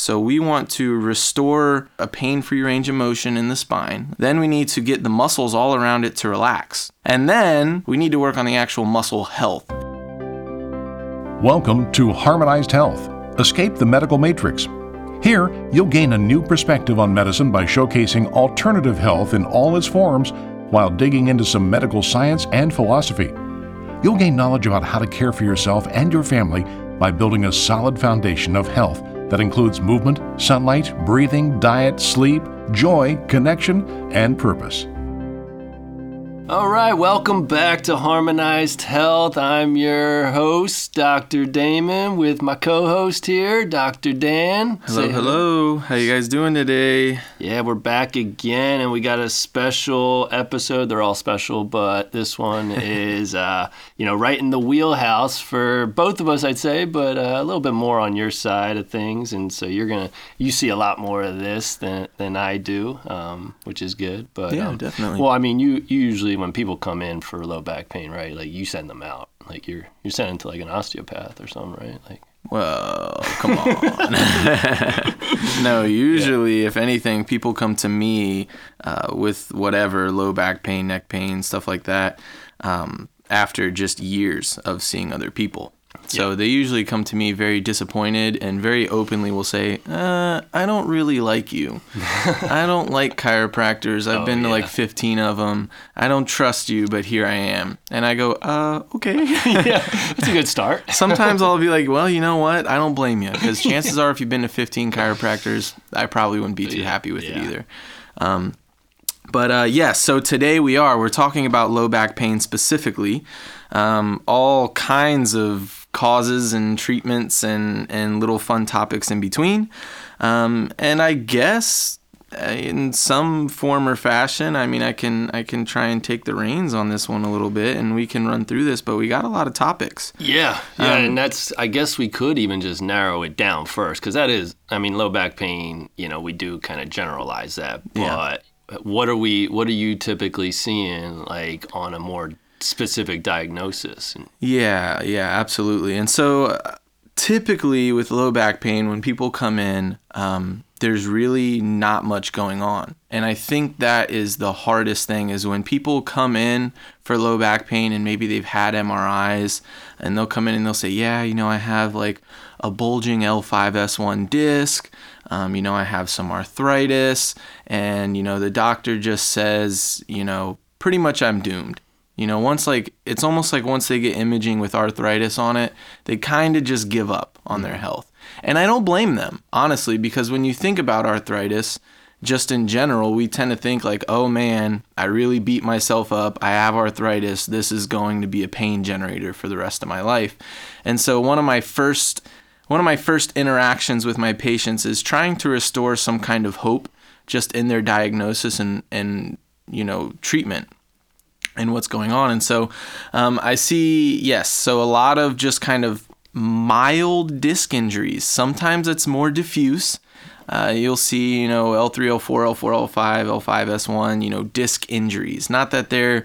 So we want to restore a pain-free range of motion in the spine. Then we need to get the muscles all around it to relax. And then we need to work on the actual muscle health. Welcome to Harmonized Health. Escape the medical matrix. Here, you'll gain a new perspective on medicine by showcasing alternative health in all its forms while digging into some medical science and philosophy. You'll gain knowledge about how to care for yourself and your family by building a solid foundation of health that includes movement, sunlight, breathing, diet, sleep, joy, connection, and purpose. All right, welcome back to Harmonized Health. I'm your host, Dr. Damon, with my co-host here, Dr. Dan. Hello, Say hello. How you guys doing today? Yeah, we're back again, and we got a special episode. They're all special, but this one is, uh, you know, right in the wheelhouse for both of us, I'd say, but uh, a little bit more on your side of things. And so you're gonna, you see a lot more of this than than I do, um, which is good. But Yeah, um, definitely. Well, I mean, you, you usually when people come in for low back pain, right? Like you send them out. Like you're you're sending to like an osteopath or something, right? Like Well, come on. no, usually, if anything, people come to me uh, with whatever low back pain, neck pain, stuff like that, um, after just years of seeing other people. So they usually come to me very disappointed and very openly will say, uh, I don't really like you. I don't like chiropractors. I've Oh, been to like 15 of them. I don't trust you, but here I am. And I go, uh, okay. yeah, that's a good start. Sometimes I'll be like, well, you know what? I don't blame you because chances are, if you've been to 15 chiropractors, I probably wouldn't be too Yeah, happy with it either. Um, but uh, yes, so today we are. We're talking about low back pain specifically, um, all kinds of causes and treatments and, and little fun topics in between. Um, and I guess uh, in some form or fashion, I mean, I can I can try and take the reins on this one a little bit, and we can run through this. But we got a lot of topics. Yeah, yeah, Um, and that's. I guess we could even just narrow it down first, because that is. I mean, low back pain. You know, we do kind of generalize that, Yeah. but what are we? What are you typically seeing, like on a more specific diagnosis? Yeah, yeah, absolutely. And so, uh, typically with low back pain, when people come in, um, there's really not much going on. And I think that is the hardest thing is when people come in for low back pain and maybe they've had MRIs and they'll come in and they'll say, Yeah, you know, I have like a bulging L5S1 disc. Um, you know, I have some arthritis. And, you know, the doctor just says, you know, pretty much I'm doomed. You know, once like it's almost like once they get imaging with arthritis on it, they kind of just give up on their mm. health. And I don't blame them, honestly, because when you think about arthritis, just in general, we tend to think like, "Oh man, I really beat myself up. I have arthritis. This is going to be a pain generator for the rest of my life." And so one of my first one of my first interactions with my patients is trying to restore some kind of hope just in their diagnosis and and you know, treatment and what's going on. And so um, I see, yes, so a lot of just kind of mild disc injuries. Sometimes it's more diffuse. Uh, you'll see, you know, L3, L4, L4, L5, L5, S1, you know, disc injuries. Not that they're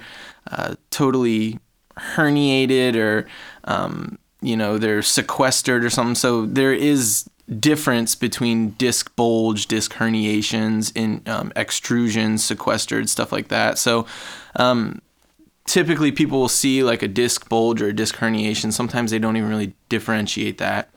uh, totally herniated or, um, you know, they're sequestered or something. So there is difference between disc bulge, disc herniations, in um, extrusions, sequestered, stuff like that. So um, typically people will see like a disc bulge or a disc herniation. Sometimes they don't even really differentiate that.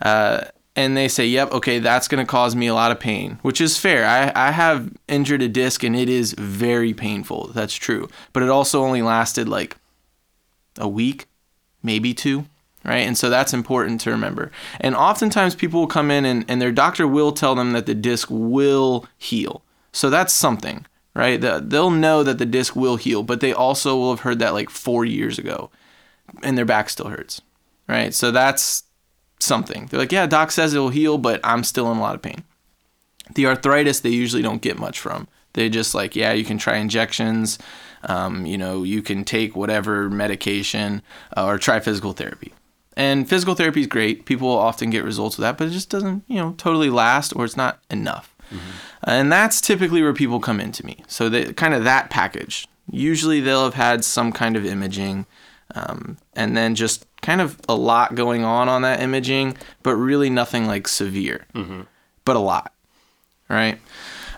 Uh, and they say, yep, okay, that's going to cause me a lot of pain, which is fair. I, I have injured a disc and it is very painful. That's true. But it also only lasted like a week, maybe two, right? And so that's important to remember. And oftentimes people will come in and, and their doctor will tell them that the disc will heal. So that's something, right? The- They'll know that the disc will heal, but they also will have heard that like four years ago and their back still hurts, right? So that's something. They're like, yeah, doc says it'll heal, but I'm still in a lot of pain. The arthritis, they usually don't get much from. They just like, yeah, you can try injections, um, you know, you can take whatever medication uh, or try physical therapy. And physical therapy is great. People often get results with that, but it just doesn't, you know, totally last or it's not enough. And that's typically where people come into me. So they kind of that package. Usually they'll have had some kind of imaging, um, and then just kind of a lot going on on that imaging, but really nothing like severe. but a lot, right?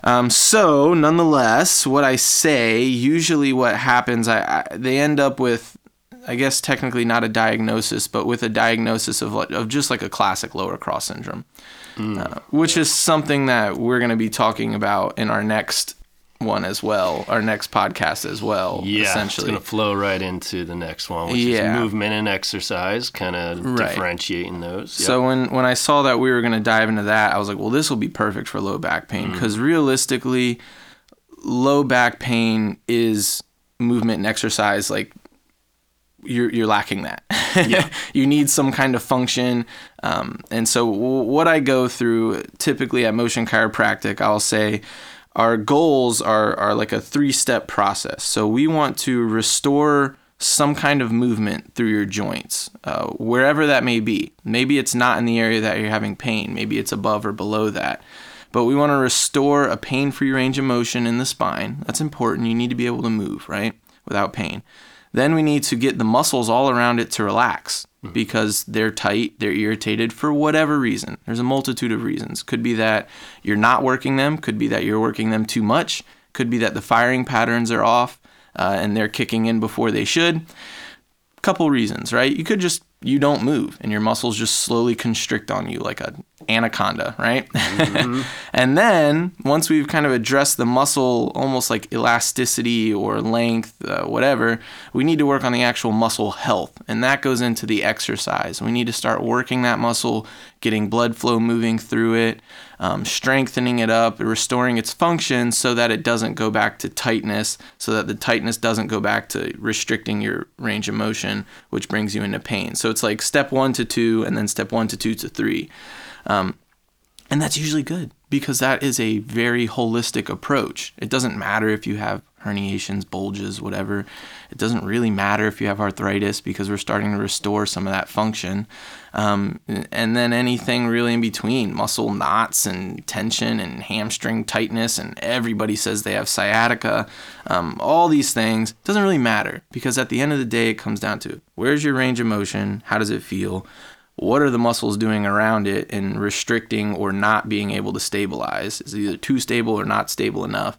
Um, so, nonetheless, what I say, usually what happens, I, I they end up with, I guess technically not a diagnosis, but with a diagnosis of like, of just like a classic lower cross syndrome, uh, which is something that we're going to be talking about in our next one as well, our next podcast as well. Yeah, essentially. it's gonna flow right into the next one, which Yeah. is movement and exercise, kind of Right. differentiating those. Yep. So when when I saw that we were going to dive into that, I was like, well, this will be perfect for low back pain because realistically, low back pain is movement and exercise. Like you're you're lacking that. Yeah. you need some kind of function. Um, and so w- what I go through typically at Motion Chiropractic, I'll say. Our goals are, are like a three step process. So, we want to restore some kind of movement through your joints, uh, wherever that may be. Maybe it's not in the area that you're having pain, maybe it's above or below that. But we want to restore a pain free range of motion in the spine. That's important. You need to be able to move, right? Without pain. Then we need to get the muscles all around it to relax because they're tight, they're irritated for whatever reason. There's a multitude of reasons. Could be that you're not working them, could be that you're working them too much, could be that the firing patterns are off uh, and they're kicking in before they should. Couple reasons, right? You could just you don't move and your muscles just slowly constrict on you like a anaconda, right? and then once we've kind of addressed the muscle almost like elasticity or length, uh, whatever, we need to work on the actual muscle health. And that goes into the exercise. We need to start working that muscle, getting blood flow moving through it, um, strengthening it up, restoring its function so that it doesn't go back to tightness, so that the tightness doesn't go back to restricting your range of motion, which brings you into pain. So it's like step one to two, and then step one to two to three. Um, and that's usually good because that is a very holistic approach. It doesn't matter if you have herniations, bulges, whatever. It doesn't really matter if you have arthritis because we're starting to restore some of that function. Um, and then anything really in between muscle knots and tension and hamstring tightness. And everybody says they have sciatica. Um, all these things doesn't really matter because at the end of the day, it comes down to where's your range of motion? How does it feel? what are the muscles doing around it and restricting or not being able to stabilize is it either too stable or not stable enough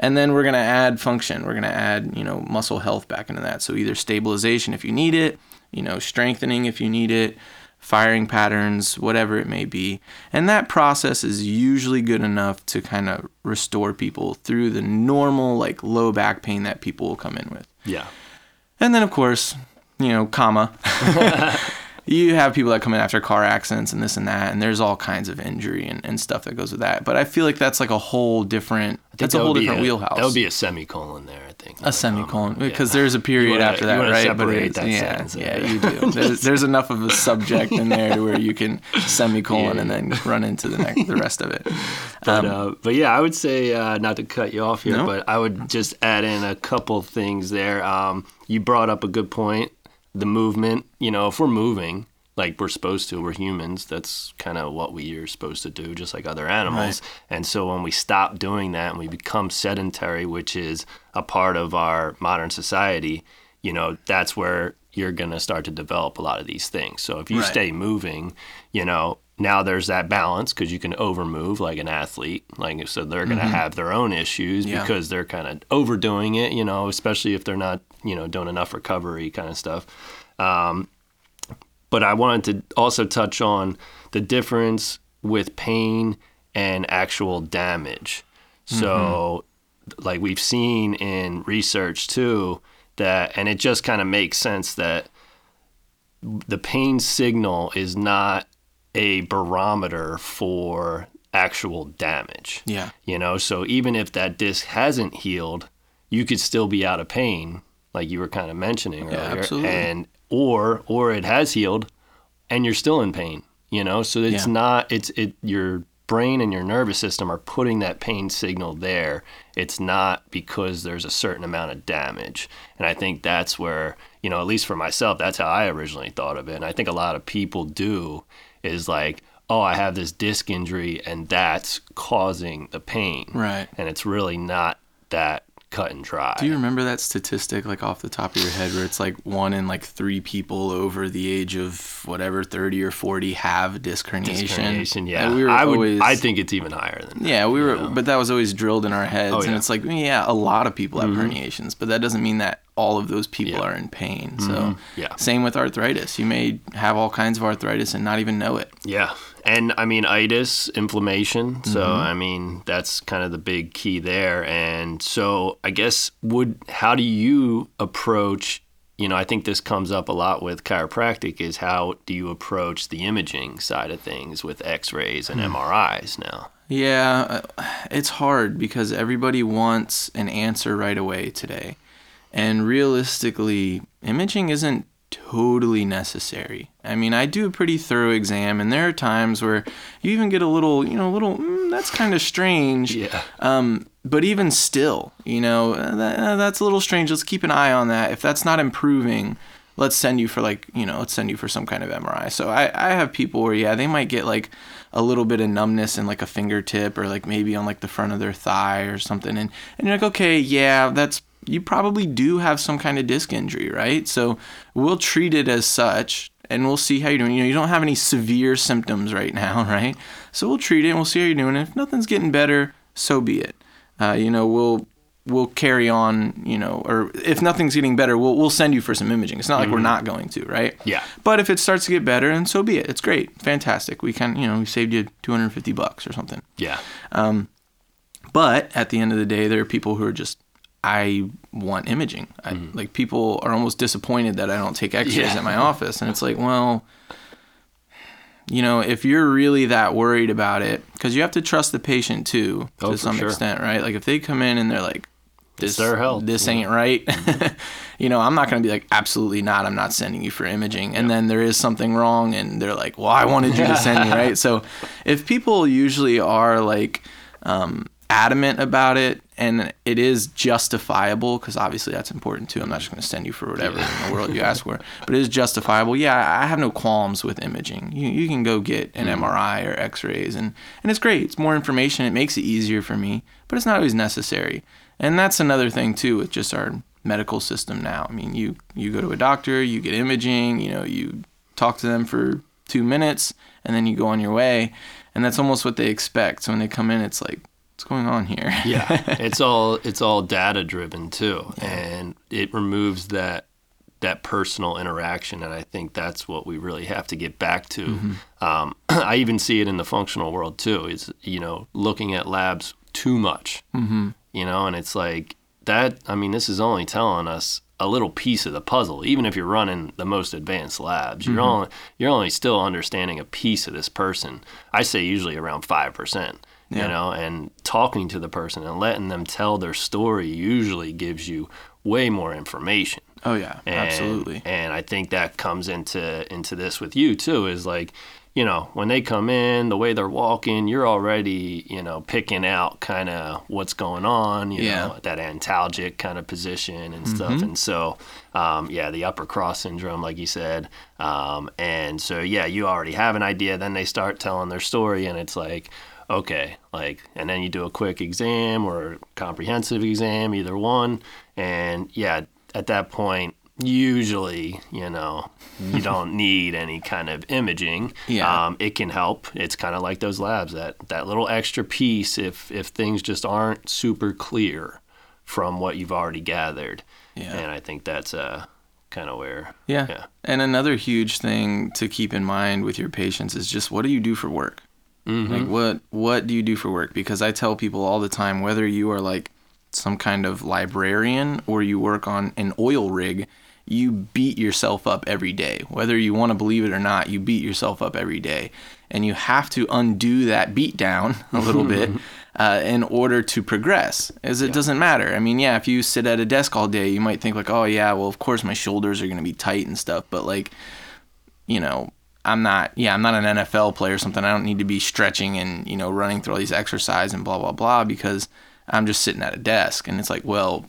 and then we're going to add function. We're going to add you know muscle health back into that. So either stabilization if you need it you know strengthening if you need it firing patterns whatever it may be. And that process is usually good enough to kind of restore people through the normal like low back pain that people will come in with. Yeah. and then, of course, you know, comma, you have people that come in after car accidents and this and that, and there's all kinds of injury and, and stuff that goes with that. But I feel like that's like a whole different, that's a whole different wheelhouse. That would be a semicolon there, I think. a semicolon Yeah. because there's a period wanna- after that, right? separate it's- that yeah, sentence yeah, there. you do. There's, there's enough of a subject in there to where you can semicolon Yeah. and then run into the next, the rest of it. But, uh, but yeah, I would say uh, not to cut you off here, No. but I would just add in a couple things there. Um, you brought up a good point. The movement, you know, if we're moving like we're supposed to, we're humans. That's kind of what we are supposed to do, just like other animals. And so when we stop doing that and we become sedentary, which is a part of our modern society, you know, that's where you're going to start to develop a lot of these things. So if you Right. stay moving, you know, now there's that balance because you can overmove like an athlete. Like so they're going to have their own issues Mm-hmm. Yeah. because they're kind of overdoing it, you know, especially if they're not, you know, doing enough recovery kind of stuff. Um, but I wanted to also touch on the difference with pain and actual damage. So, like we've seen in research too, that, and it just kind of makes sense that the pain signal is not a barometer for actual damage. Yeah. You know, so even if that disc hasn't healed, you could still be out of pain, like you were kind of mentioning Yeah, earlier. absolutely. And or or it has healed and you're still in pain. You know, so it's Yeah. not it's it your brain and your nervous system are putting that pain signal there. It's not because there's a certain amount of damage. And I think that's where, you know, at least for myself, that's how I originally thought of it. And I think a lot of people do is like, oh, I have this disc injury and that's causing the pain. Right. And it's really not that cut and dry. Do you remember that statistic, like off the top of your head, where it's like one in like three people over the age of whatever, 30 or 40 have disc herniation? Disc herniation, yeah. And we were I would. always, I think it's even higher than. that. Yeah, we were, but that was always drilled in our heads, Oh, and yeah. Mm-hmm. it's like, yeah, a lot of people have herniations, but that doesn't mean that all of those people Yeah. are in pain. So, Yeah. same with arthritis. You may have all kinds of arthritis and not even know it. Yeah. And I mean, itis, inflammation. So, Mm-hmm. I mean, that's kind of the big key there. And so, I guess, would, how do you approach, you know, I think this comes up a lot with chiropractic is how do you approach the imaging side of things with x rays and Hmm. MRIs now? Yeah, uh, it's hard because everybody wants an answer right away today. And realistically, imaging isn't totally necessary. I mean, I do a pretty thorough exam, and there are times where you even get a little, you know, a little, mm, that's kind of strange. Yeah. Um, but even still, you know, uh, that, uh, that's a little strange. Let's keep an eye on that. If that's not improving, let's send you for like, you know, let's send you for some kind of MRI. So I, I have people where, yeah, they might get like a little bit of numbness in like a fingertip or like maybe on like the front of their thigh or something. And, and you're like, okay, yeah, that's, you probably do have some kind of disc injury, right? So we'll treat it as such and we'll see how you're doing. You know, you don't have any severe symptoms right now, right? So we'll treat it and we'll see how you're doing. If nothing's getting better, so be it. Uh, you know, we'll we'll carry on. You know, or if nothing's getting better, we'll we'll send you for some imaging. It's not like we're not going to, right? Yeah. But if it starts to get better, and so be it. It's great, fantastic. We can, you know, we saved you 250 bucks or something. Yeah. Um, But at the end of the day, there are people who are just, I want imaging. I, Like people are almost disappointed that I don't take X-rays Yeah. at my office, and it's like, well, you know, if you're really that worried about it, because you have to trust the patient too, Oh, to some sure. extent, right? Like if they come in and they're like, this, their this yeah. ain't right. you know, I'm not going to be like, absolutely not. I'm not sending you for imaging. And then there is something wrong, and they're like, well, I wanted you to send me, right? So if people usually are like um, adamant about it, and it is justifiable, because obviously that's important too. I'm not just going to send you for whatever in the world you ask for, but it is justifiable. Yeah, I have no qualms with imaging. You, you can go get an mm. MRI or X-rays, and and it's great. It's more information. It makes it easier for me, but it's not always necessary. And that's another thing too with just our medical system now. I mean, you you go to a doctor, you get imaging, you know, you talk to them for two minutes, and then you go on your way, and that's almost what they expect. So when they come in, it's like, what's going on here? yeah. It's all it's all data driven too and it removes that that personal interaction and i think that's what we really have to get back to. Um, i even see it in the functional world too. Is you know looking at labs too much mm-hmm. you know and it's like that i mean this is only telling us a little piece of the puzzle. Even if you're running the most advanced labs you're only you're only still understanding a piece of this person. I say usually around 5% you Yeah. know and talking to the person and letting them tell their story usually gives you way more information Oh yeah, and, absolutely. and i think that comes into into this with you too is like you know when they come in the way they're walking you're already you know picking out kind of what's going on you Yeah. know that antalgic kind of position and stuff and so um, yeah the upper cross syndrome like you said um, and so yeah you already have an idea then they start telling their story and it's like okay like and then you do a quick exam or comprehensive exam either one and yeah at that point usually you know you don't need any kind of imaging Yeah. um, it can help it's kind of like those labs that that little extra piece if if things just aren't super clear from what you've already gathered Yeah. and i think that's uh kind of where Yeah. yeah And another huge thing to keep in mind with your patients is just what do you do for work? Like what what do you do for work? Because I tell people all the time whether you are like some kind of librarian or you work on an oil rig, you beat yourself up every day. Whether you want to believe it or not, you beat yourself up every day. And you have to undo that beat down a little bit uh, in order to progress, as it doesn't matter. I mean, yeah, if you sit at a desk all day, you might think, like, oh, yeah, well, of course my shoulders are going to be tight and stuff. But, like, you know, I'm not, yeah, I'm not an NFL player or something. I don't need to be stretching and, you know, running through all these exercise and blah, blah, blah, because I'm just sitting at a desk. And it's like, well,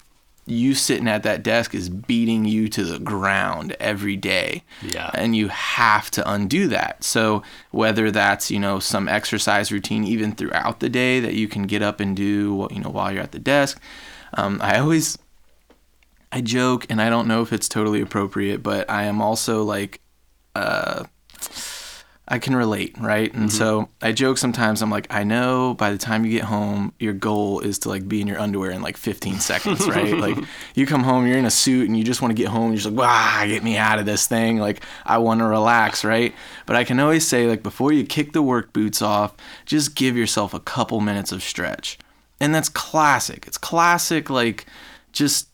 you sitting at that desk is beating you to the ground every day. Yeah. And you have to undo that. So whether that's, you know, some exercise routine even throughout the day that you can get up and do, you know, while you're at the desk, Um, I always, I joke, and I don't know if it's totally appropriate, but I am also like, uh, I can relate, right? And mm-hmm. so I joke sometimes. I'm like, I know by the time you get home, your goal is to like be in your underwear in like 15 seconds, right? like you come home, you're in a suit, and you just want to get home. You're just like, wow, get me out of this thing. Like I want to relax, right? But I can always say like before you kick the work boots off, just give yourself a couple minutes of stretch, and that's classic. It's classic, like just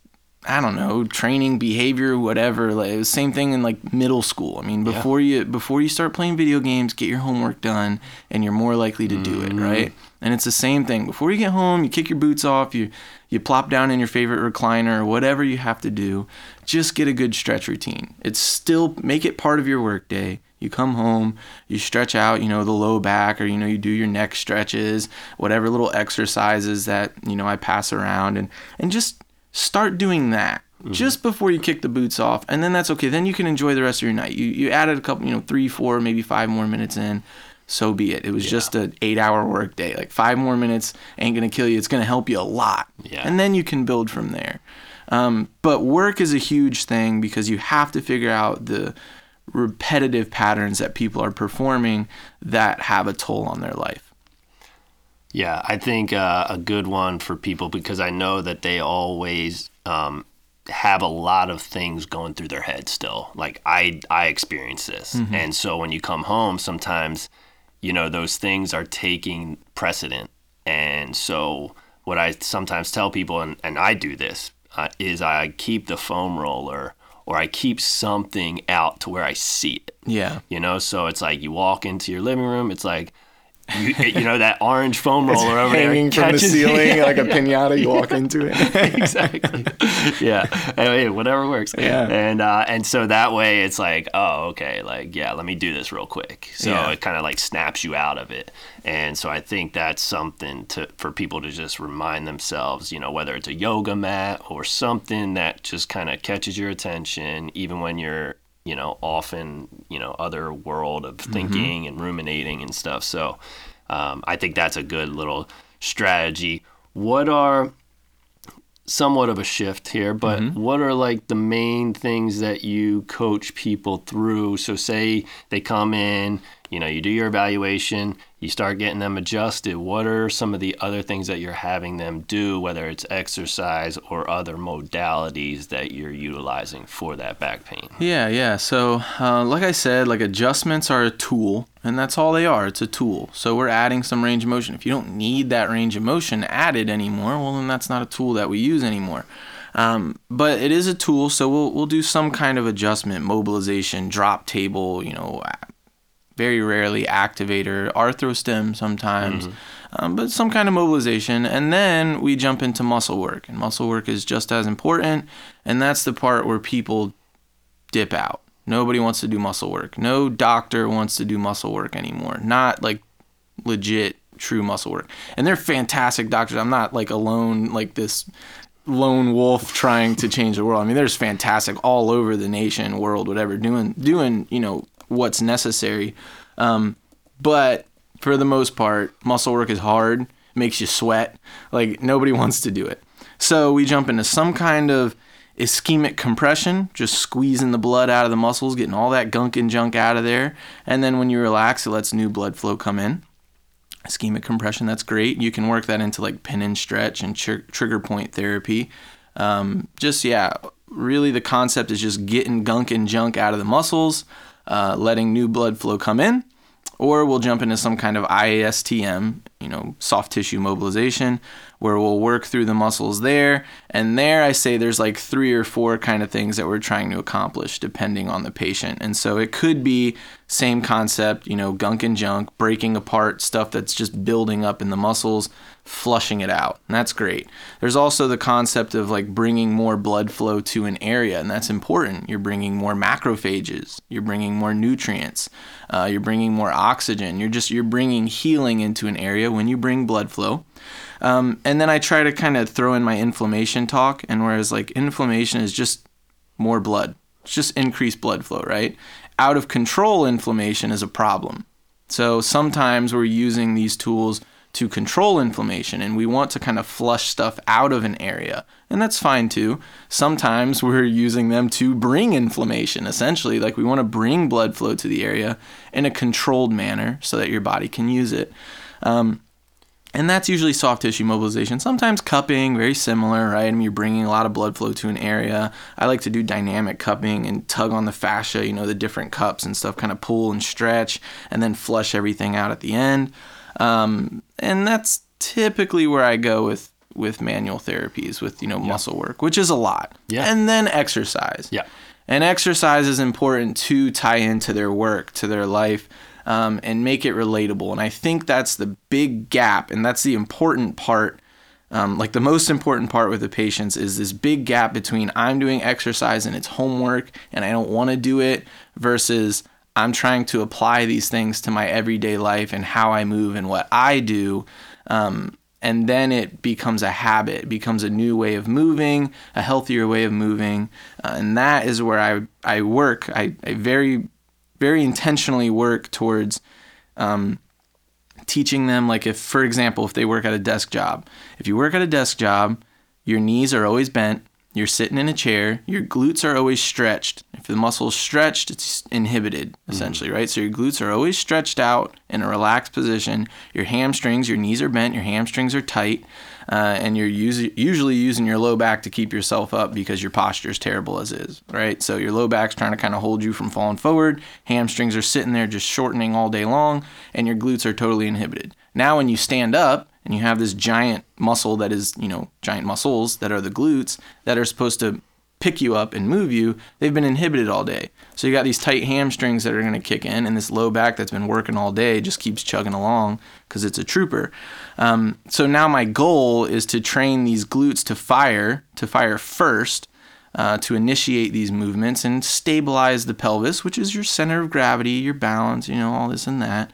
I don't know, training behavior, whatever. Like it was same thing in like middle school. I mean, before you before you start playing video games, get your homework done, and you're more likely to do it, mm-hmm. right? And it's the same thing. Before you get home, you kick your boots off, you you plop down in your favorite recliner or whatever you have to do. Just get a good stretch routine. It's still make it part of your work day. You come home, you stretch out, you know, the low back, or you know, you do your neck stretches, whatever little exercises that you know I pass around, and and just start doing that just before you kick the boots off and then that's okay. Then you can enjoy the rest of your night. You you added a couple you know three four maybe five more minutes in so be it. It was just an eight hour work day. Like five more minutes ain't gonna kill you. It's gonna help you a lot. Yeah. and then you can build from there. Um, but work is a huge thing because you have to figure out the repetitive patterns that people are performing that have a toll on their life Yeah, I think uh, a good one for people because I know that they always um, have a lot of things going through their head still. Like I, I experience this, and so when you come home, sometimes, you know, those things are taking precedent, and so what I sometimes tell people, and, and I do this, uh, is I keep the foam roller or I keep something out to where I see it. Yeah. You know so it's like you walk into your living room it's like you, you know that orange foam roller over there hanging from the ceiling Yeah, like a pinata you walk into it. Exactly. Yeah. Hey, whatever works. Yeah. and uh, and so that way it's like oh okay like yeah let me do this real quick. So Yeah. it kind of like snaps you out of it. And so I think that's something to for people to just remind themselves you know whether it's a yoga mat or something that just kind of catches your attention even when you're you know off in you know other world of thinking and ruminating and stuff. So um, I think that's a good little strategy. What are somewhat of a shift here, but what are like the main things that you coach people through? So, say they come in, you know, you do your evaluation, you start getting them adjusted. What are some of the other things that you're having them do, whether it's exercise or other modalities that you're utilizing for that back pain? Yeah, yeah. So, uh, like I said, like adjustments are a tool, and that's all they are. It's a tool. So we're adding some range of motion. If you don't need that range of motion added anymore, well, then that's not a tool that we use anymore. Um, but it is a tool, so we'll we'll do some kind of adjustment, mobilization, drop table, you know, very rarely activator, arthrostim sometimes, um, but some kind of mobilization. And then we jump into muscle work. And muscle work is just as important. And that's the part where people dip out. Nobody wants to do muscle work. No doctor wants to do muscle work anymore. Not like legit true muscle work. And they're fantastic doctors. I'm not like alone like this lone wolf trying to change the world. I mean, there's fantastic all over the nation, world, whatever, doing doing you know what's necessary. Um, but for the most part, muscle work is hard, makes you sweat. Like nobody wants to do it. So we jump into some kind of ischemic compression, just squeezing the blood out of the muscles, getting all that gunk and junk out of there. And then when you relax, it lets new blood flow come in ischemic compression that's great you can work that into like pin and stretch and tr- trigger point therapy um, just yeah really the concept is just getting gunk and junk out of the muscles uh, letting new blood flow come in or we'll jump into some kind of IASTM, you know, soft tissue mobilization, where we'll work through the muscles there. And there, I say there's like three or four kind of things that we're trying to accomplish depending on the patient. And so it could be same concept, you know, gunk and junk, breaking apart stuff that's just building up in the muscles, flushing it out. And that's great. There's also the concept of like bringing more blood flow to an area, and that's important. You're bringing more macrophages, you're bringing more nutrients, uh, you're bringing more oxygen. You're just you're bringing healing into an area when you bring blood flow. Um, and then I try to kind of throw in my inflammation talk, and whereas like inflammation is just more blood, it's just increased blood flow, right? Out of control inflammation is a problem. So sometimes we're using these tools to control inflammation and we want to kind of flush stuff out of an area. And that's fine too. Sometimes we're using them to bring inflammation, essentially. Like we want to bring blood flow to the area in a controlled manner so that your body can use it. Um, and that's usually soft tissue mobilization. Sometimes cupping, very similar, right? I mean, you're bringing a lot of blood flow to an area. I like to do dynamic cupping and tug on the fascia, you know, the different cups and stuff, kind of pull and stretch, and then flush everything out at the end. Um, and that's typically where I go with with manual therapies, with you know muscle work, which is a lot. Yeah. And then exercise. Yeah. And exercise is important to tie into their work, to their life, um, and make it relatable. And I think that's the big gap, and that's the important part. Um, like the most important part with the patients is this big gap between I'm doing exercise and it's homework and I don't want to do it versus I'm trying to apply these things to my everyday life and how I move and what I do. Um, and then it becomes a habit, it becomes a new way of moving, a healthier way of moving. Uh, and that is where I, I work. I, I very, very intentionally work towards um, teaching them, like if, for example, if they work at a desk job, if you work at a desk job, your knees are always bent, you're sitting in a chair, your glutes are always stretched. If the muscle is stretched, it's inhibited, essentially, right? So your glutes are always stretched out in a relaxed position. Your hamstrings, your knees are bent, your hamstrings are tight, uh, and you're us- usually using your low back to keep yourself up because your posture is terrible as is, right? So your low back's trying to kind of hold you from falling forward. Hamstrings are sitting there just shortening all day long, and your glutes are totally inhibited. Now, when you stand up, and you have this giant muscle that is, you know, giant muscles that are the glutes that are supposed to pick you up and move you, they've been inhibited all day. So you got these tight hamstrings that are going to kick in, and this low back that's been working all day just keeps chugging along because it's a trooper. Um, so now my goal is to train these glutes to fire, to fire first. Uh, to initiate these movements and stabilize the pelvis, which is your center of gravity, your balance, you know, all this and that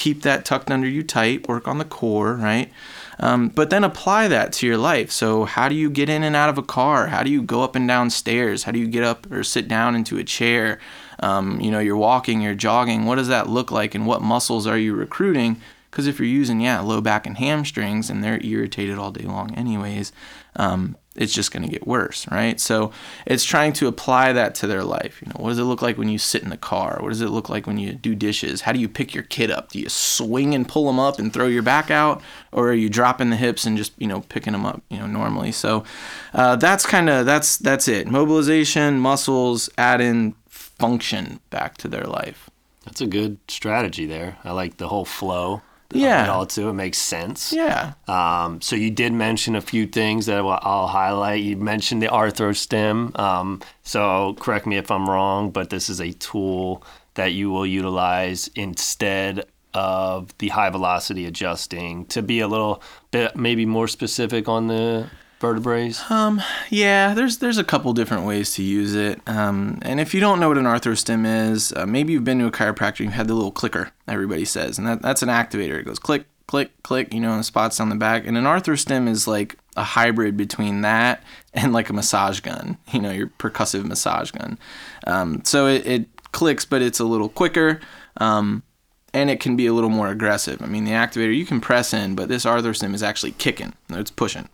keep that tucked under you tight, work on the core, right? Um, but then apply that to your life. So, how do you get in and out of a car? How do you go up and down stairs? How do you get up or sit down into a chair? Um, you know, you're walking, you're jogging. What does that look like, and what muscles are you recruiting? Because if you're using, yeah, low back and hamstrings, and they're irritated all day long, anyways, um, it's just going to get worse, right? So it's trying to apply that to their life. You know, what does it look like when you sit in the car? What does it look like when you do dishes? How do you pick your kid up? Do you swing and pull them up and throw your back out, or are you dropping the hips and just you know picking them up, you know, normally? So uh, that's kind of that's that's it. Mobilization, muscles, add in function back to their life. That's a good strategy there. I like the whole flow. Yeah. It all too. It makes sense. Yeah. Um, so you did mention a few things that I'll- I'll highlight. You mentioned the arthrostim. Um, so correct me if I'm wrong, but this is a tool that you will utilize instead of the high velocity adjusting to be a little bit maybe more specific on the vertebrae. Um, yeah, there's there's a couple different ways to use it. Um, and if you don't know what an arthrostim is, uh, maybe you've been to a chiropractor, you've had the little clicker everybody says, and that, that's an activator. It goes click, click, click, you know, and spots on the back. And an arthrostim is like a hybrid between that and like a massage gun, you know, your percussive massage gun. Um, so it, it clicks, but it's a little quicker. Um, and it can be a little more aggressive. I mean, the activator you can press in, but this arthrostim is actually kicking. It's pushing.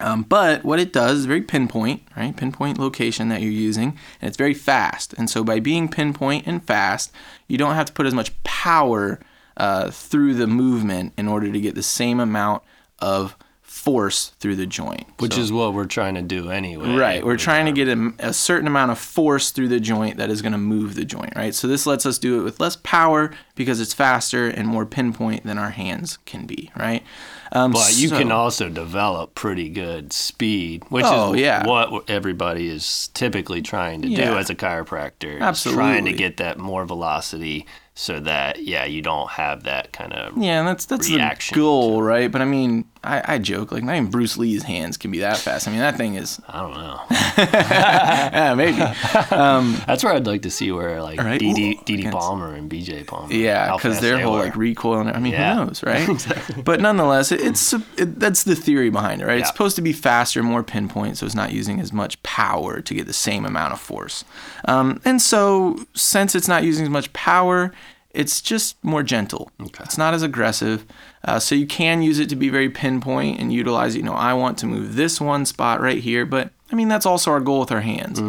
Um, but what it does is very pinpoint, right? Pinpoint location that you're using, and it's very fast. And so by being pinpoint and fast, you don't have to put as much power uh, through the movement in order to get the same amount of force through the joint. Which So- is what we're trying to do anyway. Right. We're trying to get a, a certain amount of force through the joint that is going to move the joint, right? So this lets us do it with less power because it's faster and more pinpoint than our hands can be, right? Um, But you so- can also develop pretty good speed, which Oh, is yeah. what everybody is typically trying to do as a chiropractor. is Trying to get that more velocity so that, yeah, you don't have that kind of. Yeah, that's that's reaction the goal, right? But I mean, I, I joke like not even Bruce Lee's hands can be that fast. I mean, that thing is I don't know. yeah, maybe. That's where I'd like to see where, like, Right. Ooh, DD Palmer and BJ Palmer. Yeah, because their whole were. like recoil. And, I mean, Yeah. who knows, right? But nonetheless, it, it's it, that's the theory behind it, right? It's supposed to be faster, more pinpoint, so it's not using as much power to get the same amount of force. Um, and so, since it's not using as much power, it's just more gentle. Okay. It's not as aggressive. Uh, so you can use it to be very pinpoint and utilize, you know, I want to move this one spot right here. But I mean, that's also our goal with our hands.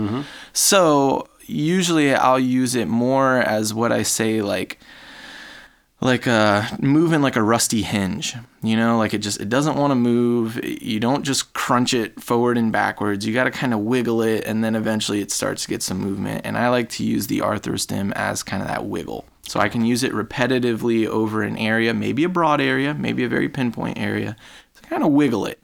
So usually I'll use it more as what I say, like, like uh moving like a rusty hinge you know like it just it doesn't want to move you don't just crunch it forward and backwards you got to kind of wiggle it and then eventually it starts to get some movement and i like to use the arthrostim as kind of that wiggle so i can use it repetitively over an area maybe a broad area maybe a very pinpoint area to kind of wiggle it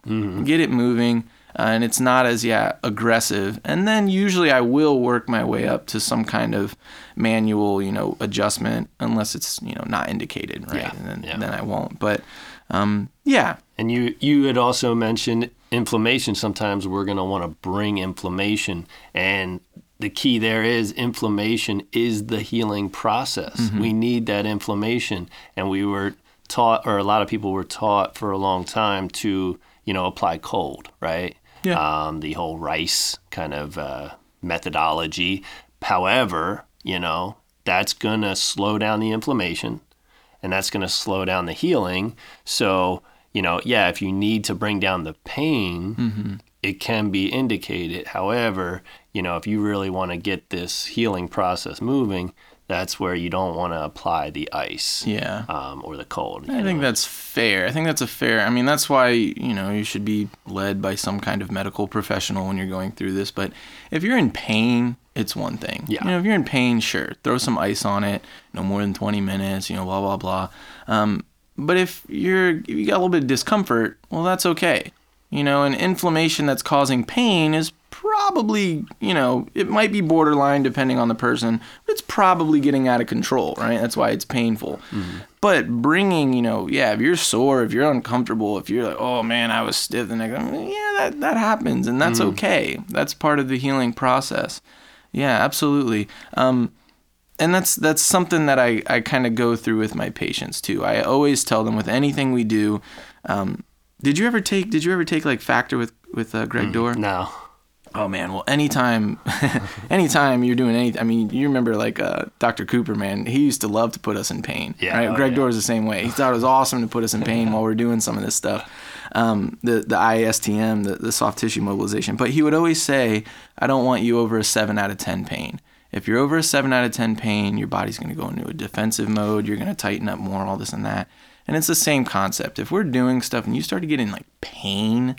get it moving uh, and it's not as yeah aggressive. And then usually i will work my way up to some kind of manual you know adjustment unless it's you know not indicated right? Yeah, and then, yeah. then i won't. But um, yeah. And you you had also mentioned inflammation. Sometimes we're going to want to bring inflammation, and the key there is inflammation is the healing process. Mm-hmm. We need that inflammation, and we were taught, or a lot of people were taught for a long time to you know apply cold, right? Yeah. Um, the whole rice kind of uh, methodology. However, you know that's going to slow down the inflammation and that's going to slow down the healing. So, you know, yeah, if you need to bring down the pain, it can be indicated. However, you know, if you really want to get this healing process moving, that's where you don't want to apply the ice yeah um, or the cold. I think know. that's fair. I think that's a fair. I mean, that's why you know you should be led by some kind of medical professional when you're going through this. But if you're in pain, it's one thing. Yeah. You know, if you're in pain, sure, throw some ice on it. No more than 20 minutes. You know, blah blah blah. Um, but if you're if you got a little bit of discomfort, well, that's okay. You know, an inflammation that's causing pain is probably, you know, it might be borderline depending on the person, but it's probably getting out of control, right? That's why it's painful. But bringing, you know, yeah, if you're sore, if you're uncomfortable, if you're like, oh man, I was stiff the I mean, yeah, that, that happens and that's okay. That's part of the healing process. Yeah, absolutely. Um, and that's that's something that I, I kind of go through with my patients too. I always tell them with anything we do. Um, did you ever take Did you ever take like Factor with with uh, Greg Dorr? no. Oh man, well anytime, anytime you're doing anything. I mean, you remember like uh, Dr. Cooper, man. He used to love to put us in pain. Yeah, Right. oh, Greg yeah. Dorr's the same way. He thought it was awesome to put us in pain while we're doing some of this stuff. Um, the the ISTM, the, the soft tissue mobilization. But he would always say, "I don't want you over a seven out of ten pain." If you're over a seven out of ten pain, your body's going to go into a defensive mode. You're going to tighten up more, all this and that. And it's the same concept. If we're doing stuff and you start getting like pain,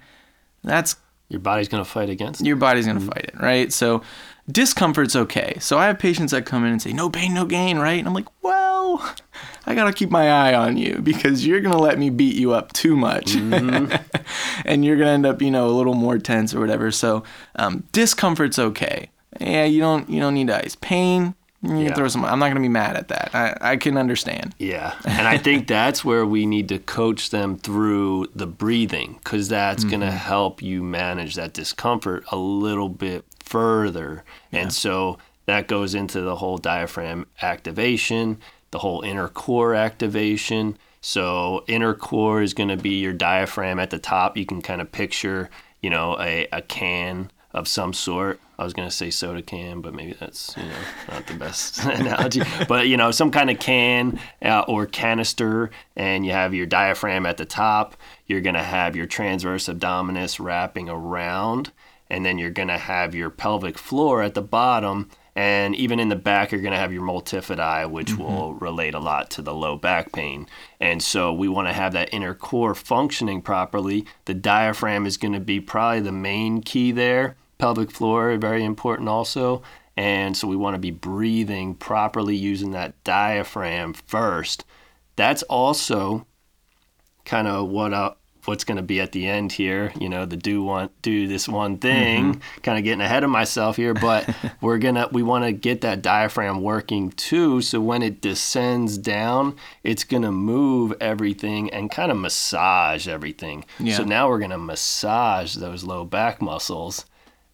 that's Your body's going to fight against it. your body's gonna fight it, right? So discomfort's okay. So I have patients that come in and say, no pain, no gain, right? And I'm like, well, I gotta keep my eye on you because you're gonna let me beat you up too much, and you're gonna end up, you know, a little more tense or whatever. So um, discomfort's okay. Yeah, you don't you don't need ice. Pain, Yeah. throw some. I'm not gonna be mad at that. I, I can understand. Yeah. And I think that's where we need to coach them through the breathing because that's going to mm-hmm. help you manage that discomfort a little bit further. And so that goes into the whole diaphragm activation, the whole inner core activation. So, inner core is going to be your diaphragm at the top. You can kind of picture, you know, a, a can of some sort. I was going to say soda can, but maybe that's, you know, not the best analogy. But, you know, some kind of can uh, or canister, and you have your diaphragm at the top. You're going to have your transverse abdominis wrapping around, and then you're going to have your pelvic floor at the bottom. And even in the back, you're going to have your multifidi, which will relate a lot to the low back pain. And so we want to have that inner core functioning properly. The diaphragm is going to be probably the main key there. Pelvic floor, very important also. And so we want to be breathing properly using that diaphragm first. That's also kind of what uh, what's going to be at the end here. You know, the do one do this one thing. Kind of getting ahead of myself here, but we're gonna we want to get that diaphragm working too. So when it descends down, it's gonna move everything and kind of massage everything. Yeah. So now we're gonna massage those low back muscles.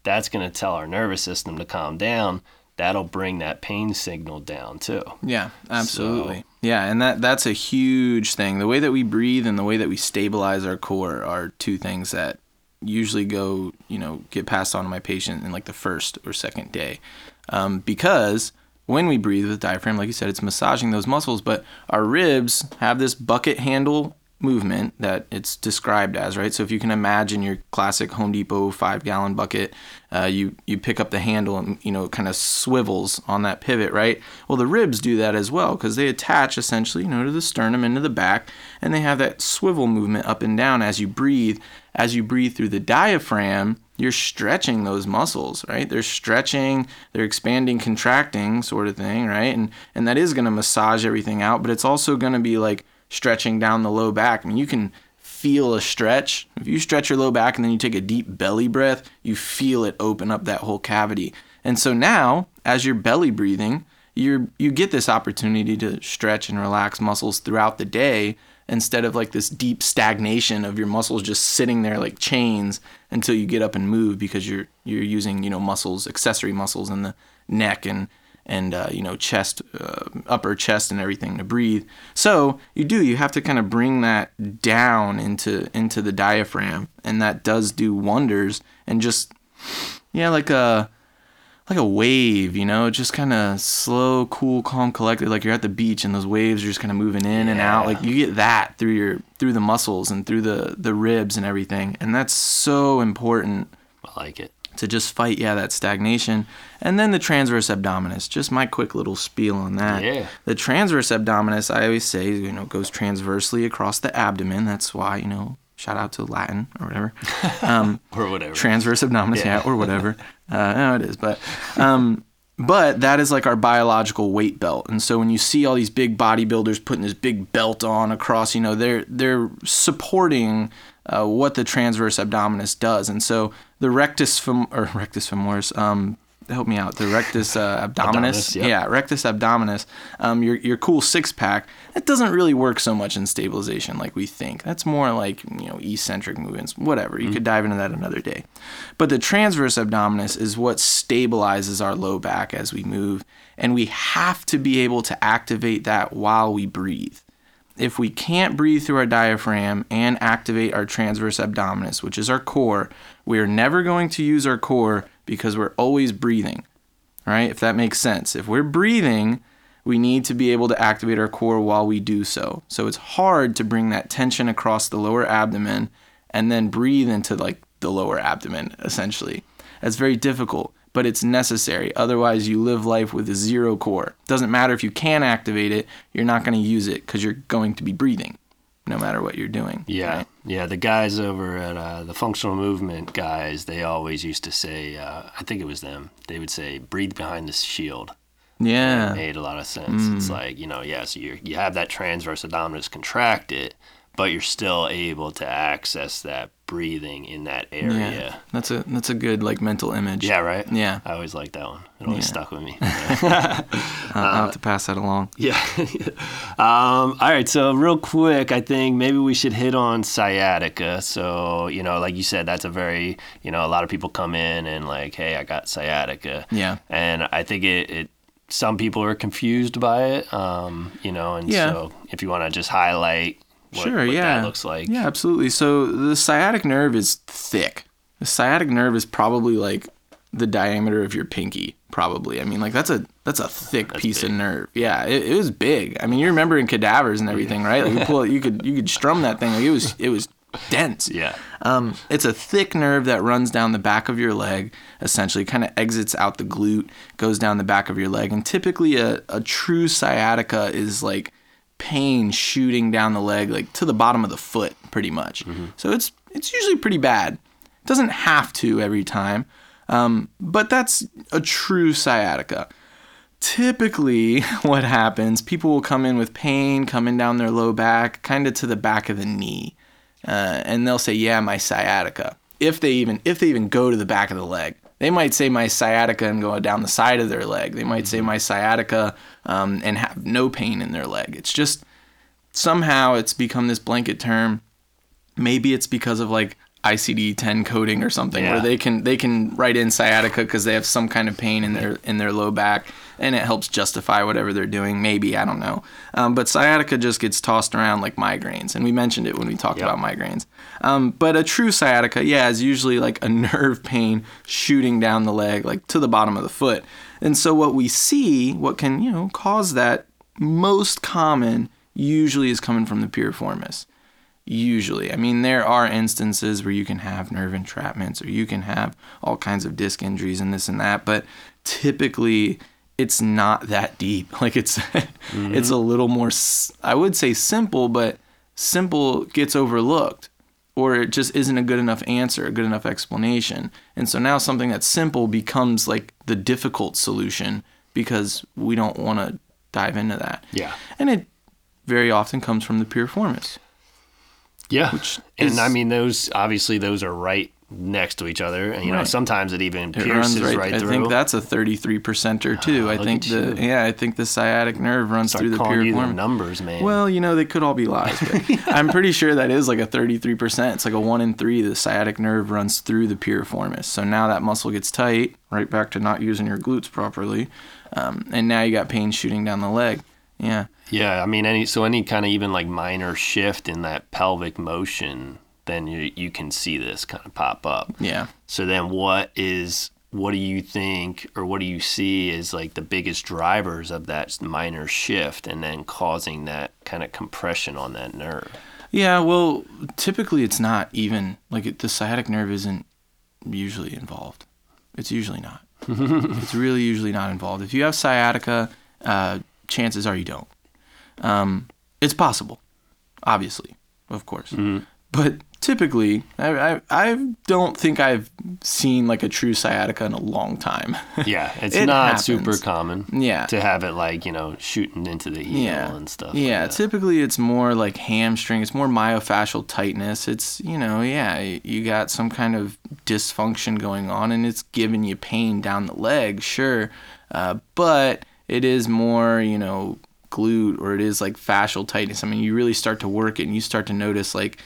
That's gonna tell our nervous system to calm down. That'll bring that pain signal down too. Yeah, absolutely. Yeah, and that that's a huge thing. The way that we breathe and the way that we stabilize our core are two things that usually go, you know, get passed on to my patient in like the first or second day, um, because when we breathe with diaphragm, like you said, it's massaging those muscles, but our ribs have this bucket handle movement that it's described as, right? So if you can imagine your classic Home Depot five gallon bucket, uh, you you pick up the handle and you know kind of swivels on that pivot, right? Well, the ribs do that as well because they attach essentially, you know, to the sternum into the back, and they have that swivel movement up and down as you breathe. As you breathe through the diaphragm, you're stretching those muscles, right? They're stretching, they're expanding, contracting, sort of thing, right? And and that is going to massage everything out, but it's also going to be like stretching down the low back. I mean, you can feel a stretch. If you stretch your low back and then you take a deep belly breath, you feel it open up that whole cavity. And so now, as you're belly breathing, you you get this opportunity to stretch and relax muscles throughout the day instead of like this deep stagnation of your muscles just sitting there like chains until you get up and move because you're you're using you know muscles accessory muscles in the neck and and uh, you know chest uh, upper chest and everything to breathe. So you do you have to kind of bring that down into into the diaphragm and that does do wonders and just yeah like a like a wave you know? Just kind of slow cool calm collected like you're at the beach and those waves are just kind of moving in and out. Like you get that through your through the muscles and through the the ribs and everything and that's so important. I like it. To just fight yeah that stagnation and then the transverse abdominis just my quick little spiel on that Yeah. the transverse abdominis i always say you know goes transversely across the abdomen that's why you know shout out to latin or whatever um, Or whatever. transverse abdominis yeah, Yeah. or whatever uh, no it is but um, but that is like our biological weight belt and so when you see all these big bodybuilders putting this big belt on across you know they're they're supporting uh, what the transverse abdominis does. And so the rectus fem- or rectus femoris um, help me out the rectus uh, abdominis Abdominis, yep. yeah rectus abdominis. Um, your, your cool six pack that doesn't really work so much in stabilization like we think. That's more like you know eccentric movements whatever. You could dive into that another day. But the transverse abdominis is what stabilizes our low back as we move and we have to be able to activate that while we breathe if we can't breathe through our diaphragm and activate our transverse abdominis, which is our core, we are never going to use our core because we're always breathing. Right? If that makes sense. If we're breathing, we need to be able to activate our core while we do so. So it's hard to bring that tension across the lower abdomen and then breathe into like the lower abdomen essentially. That's very difficult, but it's necessary. Otherwise, you live life with a zero core. Doesn't matter if you can activate it, you're not going to use it because you're going to be breathing no matter what you're doing. Yeah, right? yeah. The guys over at uh, the functional movement guys, they always used to say, uh, I think it was them. They would say, "Breathe behind the shield." Yeah. It made a lot of sense. Mm. It's like you know, yeah. So you you have that transverse abdominis contracted, but you're still able to access that breathing in that area. Yeah. That's a that's a good like mental image. Yeah, right. Yeah. I always liked that one. It always Yeah. stuck with me. I'll, I'll have to pass that along. Yeah. um, all right. So, real quick, I think maybe we should hit on sciatica. So, you know, like you said, that's a very, you know, a lot of people come in and like, hey, I got sciatica. Yeah. And I think it, it some people are confused by it, um, you know, and Yeah. so if you want to just highlight what, sure, what yeah. that looks like. Yeah, absolutely. So the sciatic nerve is thick. The sciatic nerve is probably like the diameter of your pinky, probably. I mean, like that's a that's a thick piece of nerve. Yeah, it, it was big. I mean, you remember in cadavers and everything, right? Like you pull it, you could you could strum that thing. Like it was it was dense. Yeah. Um, it's a thick nerve that runs down the back of your leg, essentially, kind of exits out the glute, goes down the back of your leg. And typically, a, a true sciatica is like pain shooting down the leg, like to the bottom of the foot, pretty much. So it's it's usually pretty bad. It doesn't have to every time, um, but that's a true sciatica typically what happens people will come in with pain coming down their low back kind of to the back of the knee uh, and they'll say yeah my sciatica if they even if they even go to the back of the leg they might say my sciatica and go down the side of their leg. They might say my sciatica um, and have no pain in their leg. It's just somehow it's become this blanket term. Maybe it's because of like ICD-10 coding or something Yeah. where they can they can write in sciatica because they have some kind of pain in their in their low back and it helps justify whatever they're doing. Maybe I don't know, um, but sciatica just gets tossed around like migraines, and we mentioned it when we talked Yep. about migraines. Um, but a true sciatica, yeah, is usually like a nerve pain shooting down the leg, like to the bottom of the foot. And so what we see, what can you know cause that most common usually is coming from the piriformis usually. I mean, there are instances where you can have nerve entrapments or you can have all kinds of disc injuries and this and that, but typically it's not that deep. Like it's mm-hmm. it's a little more I would say simple, but simple gets overlooked or it just isn't a good enough answer, a good enough explanation. And so now something that's simple becomes like the difficult solution because we don't want to dive into that. Yeah. And it very often comes from the piriformis. Yeah. and is- I mean, those obviously those are right next to each other, and you know sometimes it even It pierces right, right. I through. I think that's a 33 percenter too. I think the you. yeah, I think the sciatic nerve runs Start through the calling you the piriformis. numbers, man. Well, you know, they could all be lies, but I'm pretty sure that is like a 33%. It's like a 1 in 3 the sciatic nerve runs through the piriformis. So now that muscle gets tight, right back to not using your glutes properly. Um, and now you got pain shooting down the leg. Yeah. Yeah, I mean, any so any kind of even like minor shift in that pelvic motion, then you you can see this kind of pop up. Yeah. So then, what is what do you think, or what do you see as like the biggest drivers of that minor shift, and then causing that kind of compression on that nerve? Yeah, well, typically it's not even like it, the sciatic nerve isn't usually involved. It's usually not. it's really usually not involved. If you have sciatica, uh, chances are you don't. Um, it's possible, obviously, of course, but typically, I, I I don't think I've seen like a true sciatica in a long time. Yeah, it's It not happens. super common. Yeah. to have it like you know shooting into the heel yeah. and stuff. Yeah, like typically it's more like hamstring. It's more myofascial tightness. It's you know, yeah, you got some kind of dysfunction going on, and it's giving you pain down the leg, sure, uh, but it is more you know glute or it is like fascial tightness. I mean, you really start to work it, and you start to notice like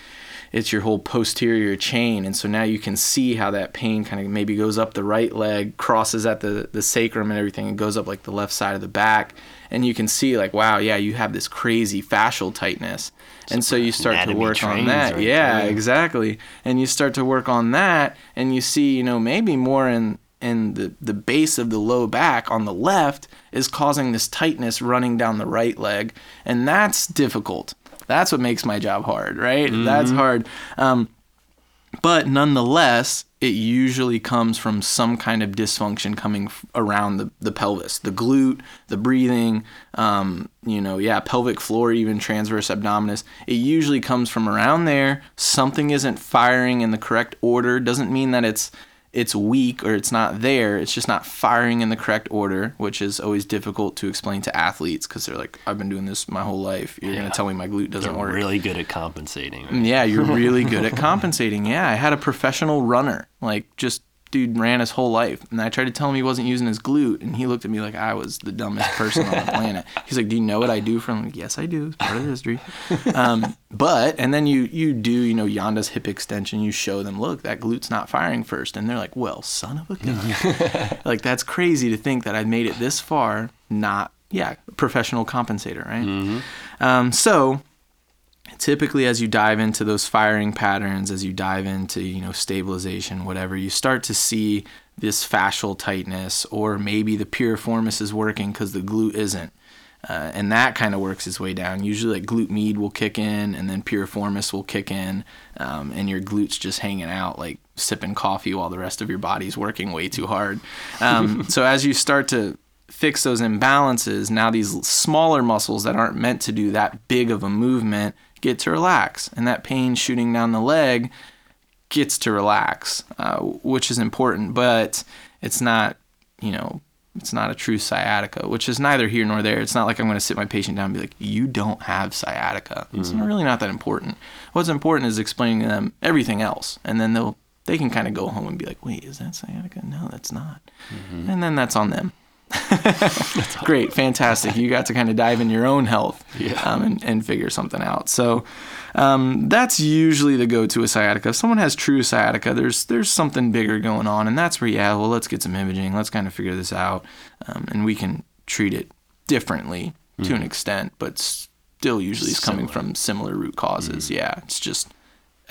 it's your whole posterior chain and so now you can see how that pain kind of maybe goes up the right leg crosses at the the sacrum and everything and goes up like the left side of the back and you can see like wow yeah you have this crazy fascial tightness and so you start to work on that right yeah there. exactly and you start to work on that and you see you know maybe more in in the, the base of the low back on the left is causing this tightness running down the right leg and that's difficult. That's what makes my job hard right? That's hard. Um, but nonetheless it usually comes from some kind of dysfunction coming f- around the, the pelvis the glute the breathing um, you know yeah pelvic floor even transverse abdominis. It usually comes from around there. Something isn't firing in the correct order. Doesn't mean that it's it's weak or it's not there it's just not firing in the correct order which is always difficult to explain to athletes because they're like i've been doing this my whole life you're Yeah. going to tell me my glute doesn't work?" They're work really good at compensating. right? yeah, you're really good at compensating. Yeah, I had a professional runner, like just dude ran his whole life, and I tried to tell him he wasn't using his glute, and he looked at me like I was the dumbest person on the planet. He's like, "Do you know what I do?" From like, yes, I do. It's part of the history. Um, but and then you you do you know Janda's hip extension. You show them, look, that glute's not firing first, and they're like, "Well, son of a gun!" like that's crazy to think that I made it this far, not yeah, professional compensator, right? Um, so typically as you dive into those firing patterns as you dive into you know stabilization whatever you start to see this fascial tightness or maybe the piriformis is working because the glute isn't. Uh, and that kind of works its way down. Usually like glute med will kick in and then piriformis will kick in um, and your glutes just hanging out like sipping coffee while the rest of your body's working way too hard. Um, so as you start to fix those imbalances, now these smaller muscles that aren't meant to do that big of a movement get to relax. And that pain shooting down the leg gets to relax, uh, which is important, but it's not, you know, it's not a true sciatica, which is neither here nor there. It's not like I'm going to sit my patient down and be like, you don't have sciatica. It's really not that important. What's important is explaining to them everything else. And then they'll, they can kind of go home and be like, wait, is that sciatica? No, that's not. And then that's on them. Great, fantastic. You got to kind of dive in your own health Yeah. um, and, and figure something out. So um, that's usually the go-to with sciatica. If someone has true sciatica, there's there's something bigger going on, and that's where yeah, well, let's get some imaging. Let's kind of figure this out, um, and we can treat it differently to an extent, but still usually is coming from similar root causes. Yeah, it's just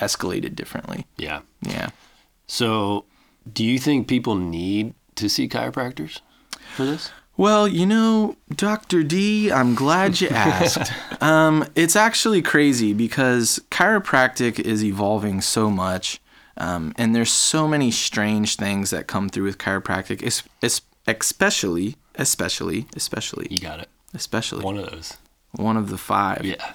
escalated differently. Yeah. Yeah. So, do you think people need to see chiropractors for this? Well, you know, Dr. D, I'm glad you asked. um, it's actually crazy because chiropractic is evolving so much, um, and there's so many strange things that come through with chiropractic, es- es- especially, especially, especially, You got it. especially One of those. one of the five Yeah.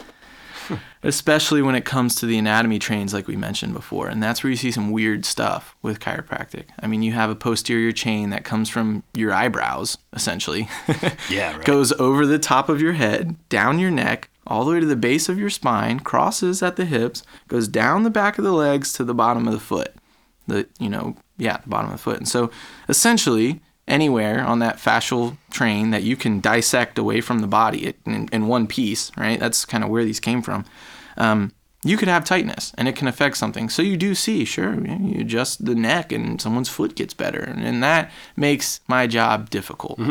especially when it comes to the anatomy trains like we mentioned before and that's where you see some weird stuff with chiropractic. I mean you have a posterior chain that comes from your eyebrows essentially. Yeah, right. goes over the top of your head down your neck all the way to the base of your spine crosses at the hips goes down the back of the legs to the bottom of the foot. The you know yeah the bottom of the foot. And so essentially anywhere on that fascial train that you can dissect away from the body in, in one piece right? That's kind of where these came from. Um, you could have tightness and it can affect something. So you do see sure you adjust the neck and someone's foot gets better and that makes my job difficult.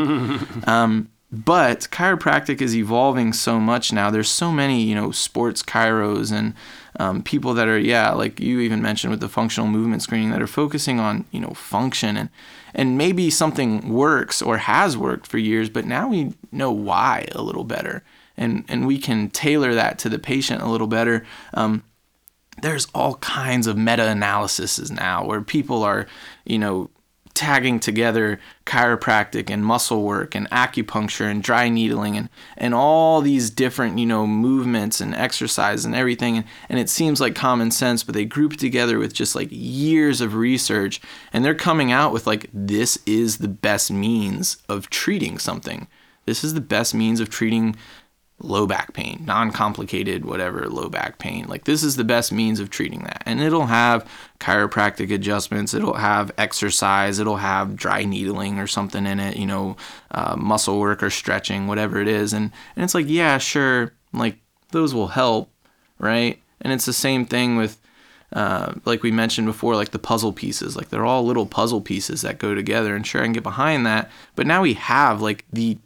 Um, but chiropractic is evolving so much now. There's so many, you know, sports chiros and um, people that are, yeah, like you even mentioned with the functional movement screening that are focusing on, you know, function and and maybe something works or has worked for years, but now we know why a little better, and and we can tailor that to the patient a little better. Um, there's all kinds of meta-analyses now where people are, you know, tagging together chiropractic and muscle work and acupuncture and dry needling and, and all these different, you know, movements and exercise and everything. And, and it seems like common sense, but they group together with just like years of research and they're coming out with like, this is the best means of treating something. This is the best means of treating low back pain, non complicated, whatever, low back pain. Like, this is the best means of treating that. And it'll have chiropractic adjustments, it'll have exercise, it'll have dry needling or something in it, you know, uh, muscle work or stretching, whatever it is. And, and it's like, yeah, sure, like, those will help, right? And it's the same thing with. Uh, like we mentioned before, like the puzzle pieces, like they're all little puzzle pieces that go together. And sure, I can get behind that. But now we have like the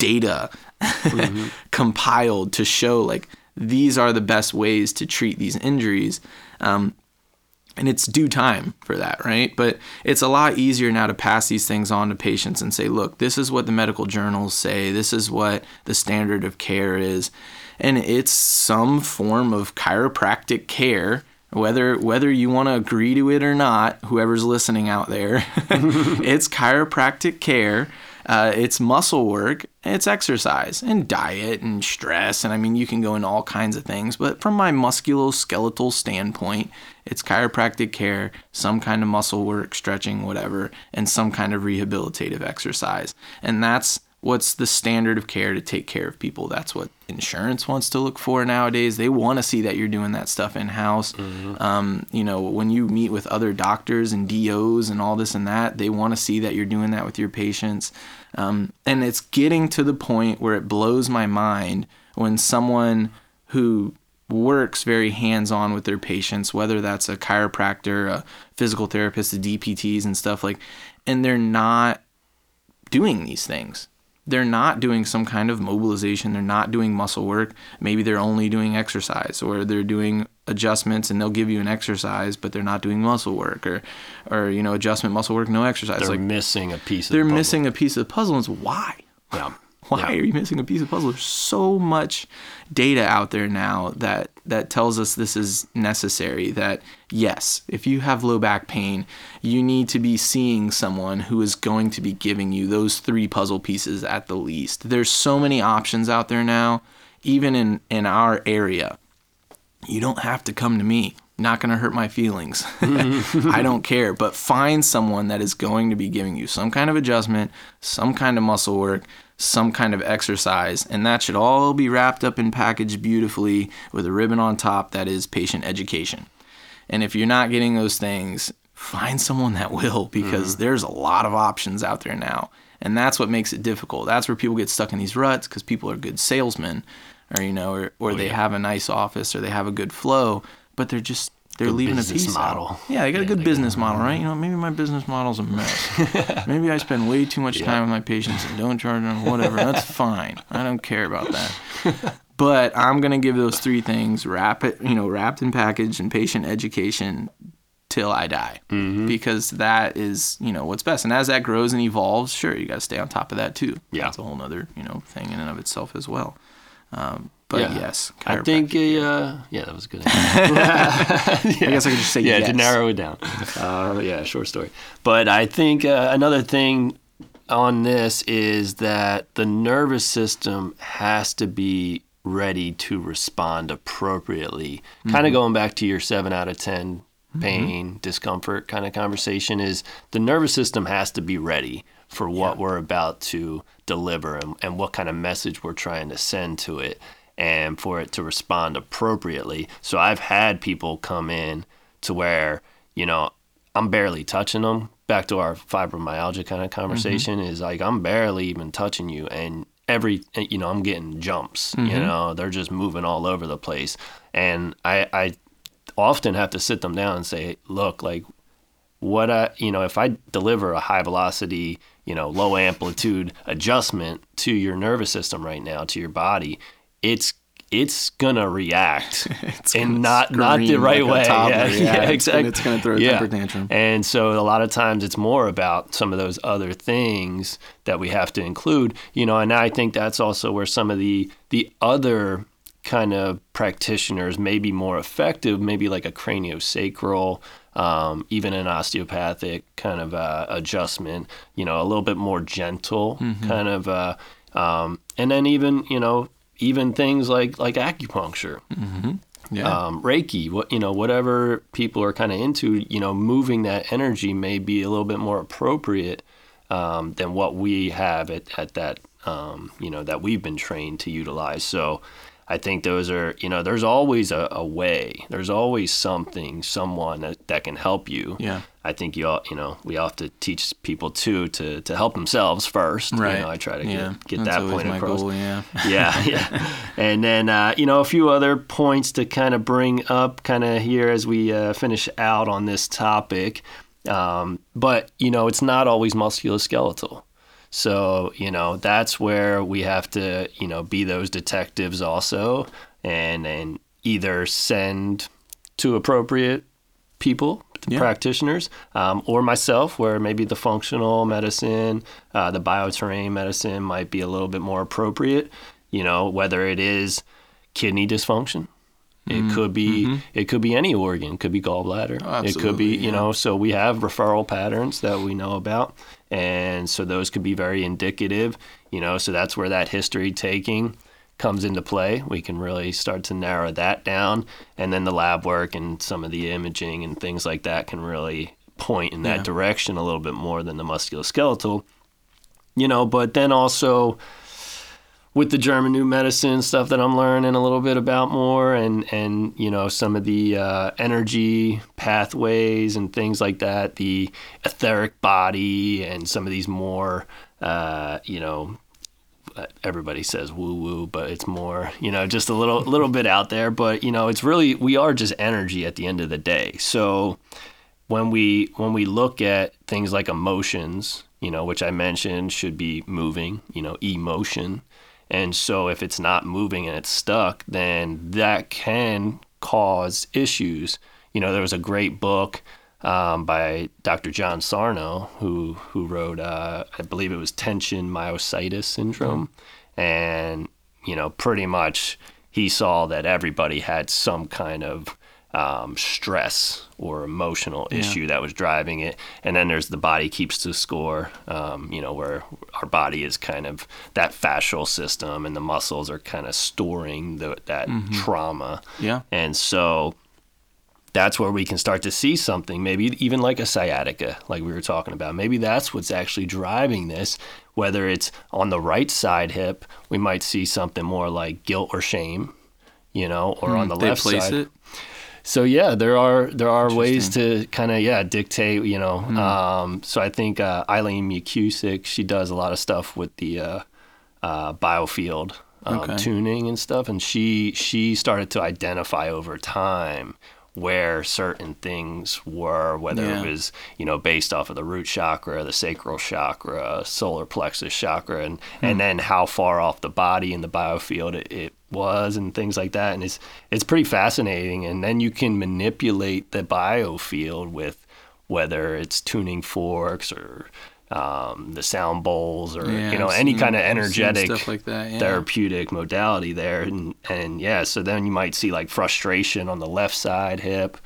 data compiled to show like these are the best ways to treat these injuries. Um, and it's due time for that, right? But it's a lot easier now to pass these things on to patients and say, look, this is what the medical journals say, this is what the standard of care is. And it's some form of chiropractic care whether whether you want to agree to it or not whoever's listening out there it's chiropractic care uh, it's muscle work it's exercise and diet and stress and i mean you can go into all kinds of things but from my musculoskeletal standpoint it's chiropractic care some kind of muscle work stretching whatever and some kind of rehabilitative exercise. And that's what's the standard of care to take care of people. That's what insurance wants to look for nowadays. They want to see that you're doing that stuff in house. Um, you know, when you meet with other doctors and DOs and all this and that, they want to see that you're doing that with your patients. Um, and it's getting to the point where it blows my mind when someone who works very hands on with their patients, whether that's a chiropractor, a physical therapist, the DPTs and stuff like, and they're not doing these things they're not doing some kind of mobilization they're not doing muscle work. Maybe they're only doing exercise or they're doing adjustments and they'll give you an exercise but they're not doing muscle work or or you know adjustment muscle work no exercise. They're like missing a piece of they're the missing a piece of the puzzle and it's why? Yeah. why Yeah. are you missing a piece of puzzle? There's so much data out there now that that tells us this is necessary. That yes, if you have low back pain, you need to be seeing someone who is going to be giving you those three puzzle pieces at the least. There's so many options out there now, even in in our area. You don't have to come to me. Not going to hurt my feelings. I don't care. But find someone that is going to be giving you some kind of adjustment, some kind of muscle work, some kind of exercise. And that should all be wrapped up and packaged beautifully with a ribbon on top that is patient education. And if you're not getting those things, find someone that will because mm-hmm. there's a lot of options out there now. and that's what makes it difficult. That's where people get stuck in these ruts because people are good salesmen, or you know, or, or Oh, they yeah. have a nice office or they have a good flow, but they're just they're Good leaving a piece model. out. Yeah, they got a good business model, right? You know, maybe my business model's a mess. maybe I spend way too much time with my patients and don't charge them. Whatever, that's fine. I don't care about that. But I'm gonna give those three things wrap it, you know, wrapped and packaged and patient education till I die, Mm-hmm. because that is you know what's best. And as that grows and evolves, sure, you got to stay on top of that too. Yeah. that's a whole other you know thing in and of itself as well. Um, but Yeah. yes, I think a, uh, yeah, that was a good. I guess I could just say yeah, yes. to narrow it down. Uh, yeah, short story. But I think uh, another thing on this is that the nervous system has to be ready to respond appropriately. Kind of going back to your seven out of 10 pain, discomfort kind of conversation is the nervous system has to be ready for what we're about to deliver and, and what kind of message we're trying to send to it and for it to respond appropriately. So I've had people come in to where, you know, I'm barely touching them. Back to our fibromyalgia kind of mm-hmm. conversation is like I'm barely even touching you and every eh, you know, I'm getting jumps, you mm-hmm. know, they're just moving all over the place. And I I often have to sit them down and say, look, like what I, you know, if I deliver a high velocity, you know, low amplitude adjustment to your nervous system right now, to your body, it's it's gonna react gonna and not not the right like way. Yeah, yeah, yeah, it's- exactly. and it's gonna throw a temper tantrum. And so a lot of times it's more about some of those other things that we have to include, you know, and I think that's also where some of the the other kind of practitioners may be more effective, maybe like a craniosacral, um, even an osteopathic kind of uh, adjustment, you know, a little bit more gentle Mm-hmm. kind of, uh, um, and then even, you know, even things like like acupuncture yeah. um, Reiki, what you know, whatever people are kind of into, you know, moving that energy may be a little bit more appropriate um, than what we have at, at that, um, you know, that we've been trained to utilize. So I think those are, you know, there's always a, a way. There's always something, someone that, that can help you. Yeah. I think you all, you know, we all have to teach people too to to help themselves first. right. You know, I try to yeah. get, get that point across goal. Yeah. yeah, yeah. And then, uh, you know, a few other points to kind of bring up kind of here as we uh, finish out on this topic. Um, but, you know, it's not always musculoskeletal. So, you know, that's where we have to, you know, be those detectives also and, and either send to appropriate people, Yeah. practitioners, um, or myself, where maybe the functional medicine, uh, the bioterrain medicine might be a little bit more appropriate. You know, whether it is kidney dysfunction, it could be it could be any organ, it could be gallbladder, it could be Mm-hmm. You know. So we have referral patterns that we know about, and so those could be very indicative. You know, so that's where that history taking comes into play. We can really start to narrow that down, and then the lab work and some of the imaging and things like that can really point in that Yeah. direction a little bit more than the musculoskeletal. You know, but then also with the German new medicine stuff that I'm learning a little bit about more, and and you know some of the uh, energy pathways and things like that, the etheric body, and some of these more, uh, you know, uh, everybody says woo woo, but it's more, you know, just a little little bit out there. But you know, it's really we are just energy at the end of the day. So when we when we look at things like emotions, you know, which I mentioned should be moving, you know, emotion. And so if it's not moving and it's stuck, then that can cause issues. You know, there was a great book um, by Dr. John Sarno who who wrote, uh, I believe it was tension myositis syndrome, and you know, pretty much he saw that everybody had some kind of um, stress or emotional issue that was driving it. And then there's the body keeps the score, um, you know, where our body is kind of that fascial system and the muscles are kind of storing the, that trauma. Yeah. And so that's where we can start to see something, maybe even like a sciatica, like we were talking about. Maybe that's what's actually driving this. Whether it's on the right side hip, we might see something more like guilt or shame, you know, or on the left side. it. So yeah, there are there are ways to kind of yeah dictate. You know, Hmm. um, so I think uh, Eileen McKusick she does a lot of stuff with the uh, uh, biofield um, Okay. tuning and stuff, and she she started to identify over time where certain things were, whether Yeah. it was you know based off of the root chakra, the sacral chakra, solar plexus chakra, and Hmm. and then how far off the body in the biofield it, it was, and things like that. And it's it's pretty fascinating. And then you can manipulate the biofield with whether it's tuning forks or um, the sound bowls or Yeah, you know any kind of energetic stuff like that. Yeah. therapeutic modality there and and yeah so then you might see like frustration on the left side hip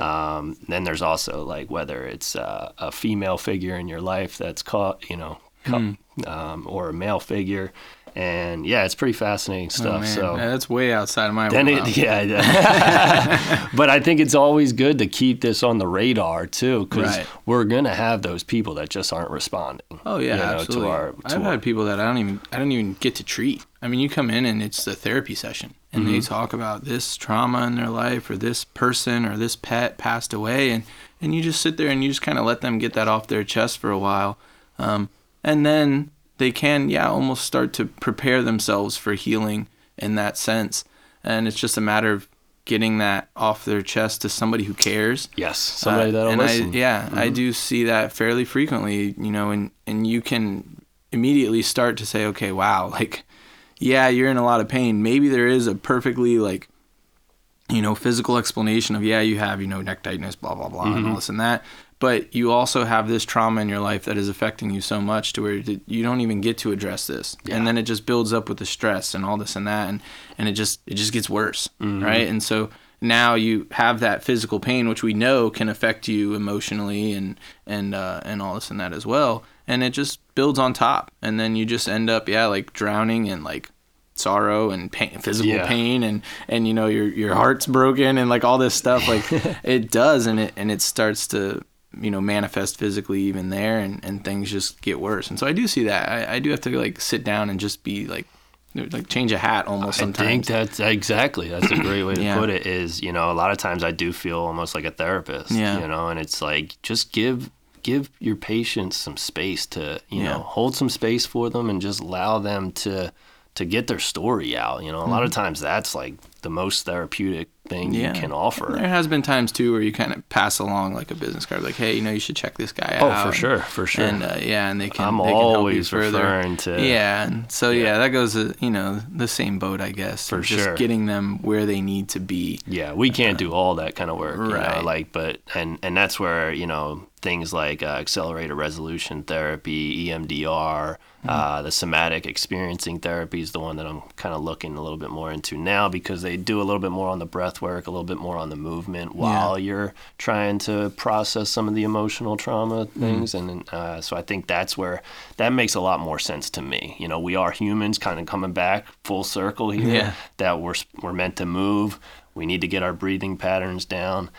um, then there's also like whether it's uh, a female figure in your life that's caught you know Hmm. um, or a male figure and yeah it's pretty fascinating Oh, stuff man. so Yeah, that's way outside of my then it, yeah, but I think it's always good to keep this on the radar too, because Right. we're gonna have those people that just aren't responding. Oh yeah, you know, to absolutely. our- to I've our- had people that I don't even I don't even get to treat. I mean, you come in and it's the therapy session, and Mm-hmm. they talk about this trauma in their life, or this person, or this pet passed away, and and you just sit there and you just kind of let them get that off their chest for a while, um, and then they can yeah almost start to prepare themselves for healing in that sense, and it's just a matter of getting that off their chest to somebody who cares Yes, somebody uh, that'll and listen. Mm-hmm. I, yeah, I do see that fairly frequently, you know, and and you can immediately start to say, okay, wow, like, yeah, you're in a lot of pain. Maybe there is a perfectly like, you know, physical explanation of yeah, you have you know neck tightness, blah blah blah, Mm-hmm. and all this and that. But you also have this trauma in your life that is affecting you so much to where you don't even get to address this, Yeah. and then it just builds up with the stress and all this and that, and and it just it just gets worse, Mm-hmm. right? And so now you have that physical pain, which we know can affect you emotionally and and uh, and all this and that as well, and it just builds on top, and then you just end up yeah like drowning in like sorrow and pain, physical Yeah. pain, and and you know your your heart's broken and like all this stuff like it does, and it and it starts to you know manifest physically even there, and and things just get worse, and so I do see that I, I do have to like sit down and just be like like change a hat almost sometimes. I think that's exactly that's a great way to Yeah. put it. Is you know a lot of times I do feel almost like a therapist. Yeah. You know, and it's like just give give your patients some space to you Yeah. know hold some space for them and just allow them to to get their story out. You know, a lot of mm-hmm. times that's like the most therapeutic thing. Yeah. you can offer. There has been times too where you kind of pass along like a business card, like, hey, you know, you should check this guy Oh, out. Oh, for sure, for sure. And uh, yeah, and they can. I'm they can help you always further. referring to- Yeah, and so yeah, that goes, uh, you know, the same boat, I guess. For just sure. getting them where they need to be. Yeah, we can't do all that kind of work, you know, Right. like, but and and that's where you know things like uh, accelerated resolution therapy, EMDR, uh, the somatic experiencing therapy is the one that I'm kind of looking a little bit more into now because they do a little bit more on the breath work, a little bit more on the movement while you're trying to process some of the emotional trauma things, and uh, so I think that's where that makes a lot more sense to me. You know, we are humans, kind of coming back full circle here Yeah. that we're we're meant to move. We need to get our breathing patterns down,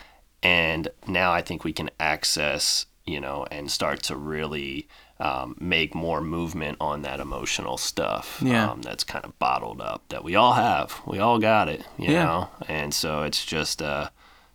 and now I think we can access, you know, and start to really um, make more movement on that emotional stuff. Yeah. um, that's kind of bottled up that we all have. We all got it, you Yeah. know, and so it's just. Uh,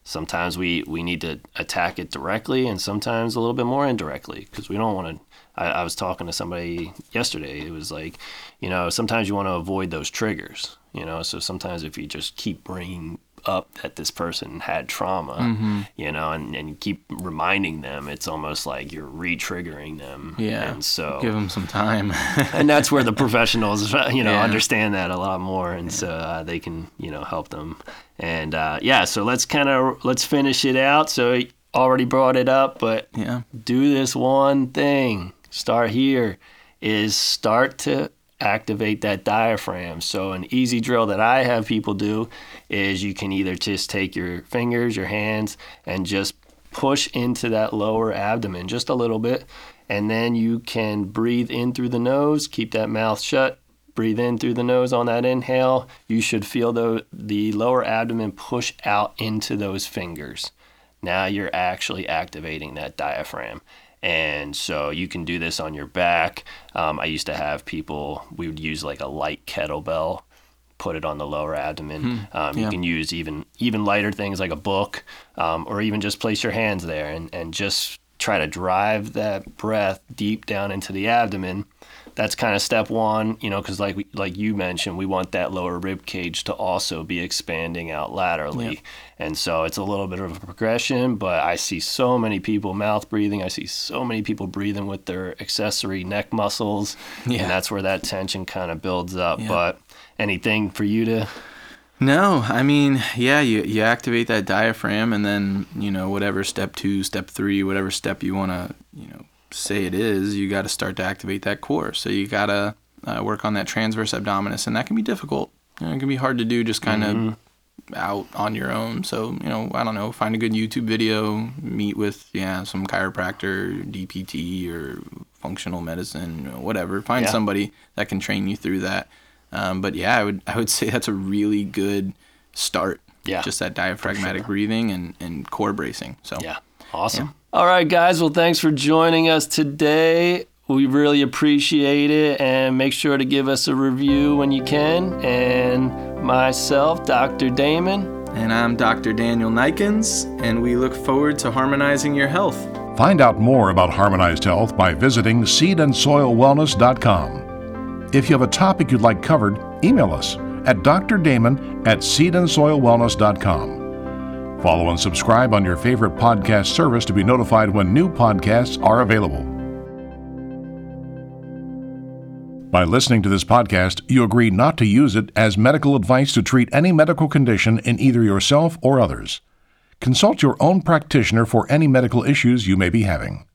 Sometimes we, we need to attack it directly, and sometimes a little bit more indirectly, because we don't want to. I, I was talking to somebody yesterday. It was like, you know, sometimes you want to avoid those triggers. You know, so sometimes if you just keep bringing up that this person had trauma, Mm-hmm. you know, and, and you keep reminding them, it's almost like you're re-triggering them. Yeah. and so Give them some time. and that's where the professionals, you know, Yeah. understand that a lot more, and so uh, they can, you know, help them. And uh, yeah, so let's kind of let's finish it out. So already brought it up, but yeah. do this one thing. Start here. Is start to activate that diaphragm. So an easy drill that I have people do is you can either just take your fingers, your hands, and just push into that lower abdomen just a little bit. And then you can breathe in through the nose, keep that mouth shut, breathe in through the nose on that inhale. You should feel the, the lower abdomen push out into those fingers. Now you're actually activating that diaphragm. And so you can do this on your back. Um, I used to have people, we would use like a light kettlebell put it on the lower abdomen. Hmm. Um, You can use even even lighter things like a book, um, or even just place your hands there and, and just try to drive that breath deep down into the abdomen. That's kind of step one, you know, because like we, like you mentioned, we want that lower rib cage to also be expanding out laterally, Yep. and so it's a little bit of a progression. But I see so many people mouth breathing. I see so many people breathing with their accessory neck muscles, Yeah. and that's where that tension kind of builds up. Yeah. But anything for you to No, I mean, yeah, you, you activate that diaphragm, and then you know whatever step two, step three, whatever step you want to you know say it is, you got to start to activate that core. So you got to uh, work on that transverse abdominis, and that can be difficult. You know, it can be hard to do just kind of out on your own. So you know, I don't know, find a good YouTube video, meet with yeah some chiropractor, DPT, or functional medicine, whatever. Find Yeah. somebody that can train you through that. Um, but yeah, I would I would say that's a really good start. Yeah, just that diaphragmatic breathing and, and core bracing. So Yeah. Awesome. All right, guys. Well, thanks for joining us today. We really appreciate it. And make sure to give us a review when you can. And myself, Dr. Damon. And I'm Dr. Daniel Nikens, and we look forward to harmonizing your health. Find out more about Harmonized Health by visiting seedandsoilwellness.com. If you have a topic you'd like covered, email us at drdamon at seedandsoilwellness.com. Follow and subscribe on your favorite podcast service to be notified when new podcasts are available. By listening to this podcast, you agree not to use it as medical advice to treat any medical condition in either yourself or others. Consult your own practitioner for any medical issues you may be having.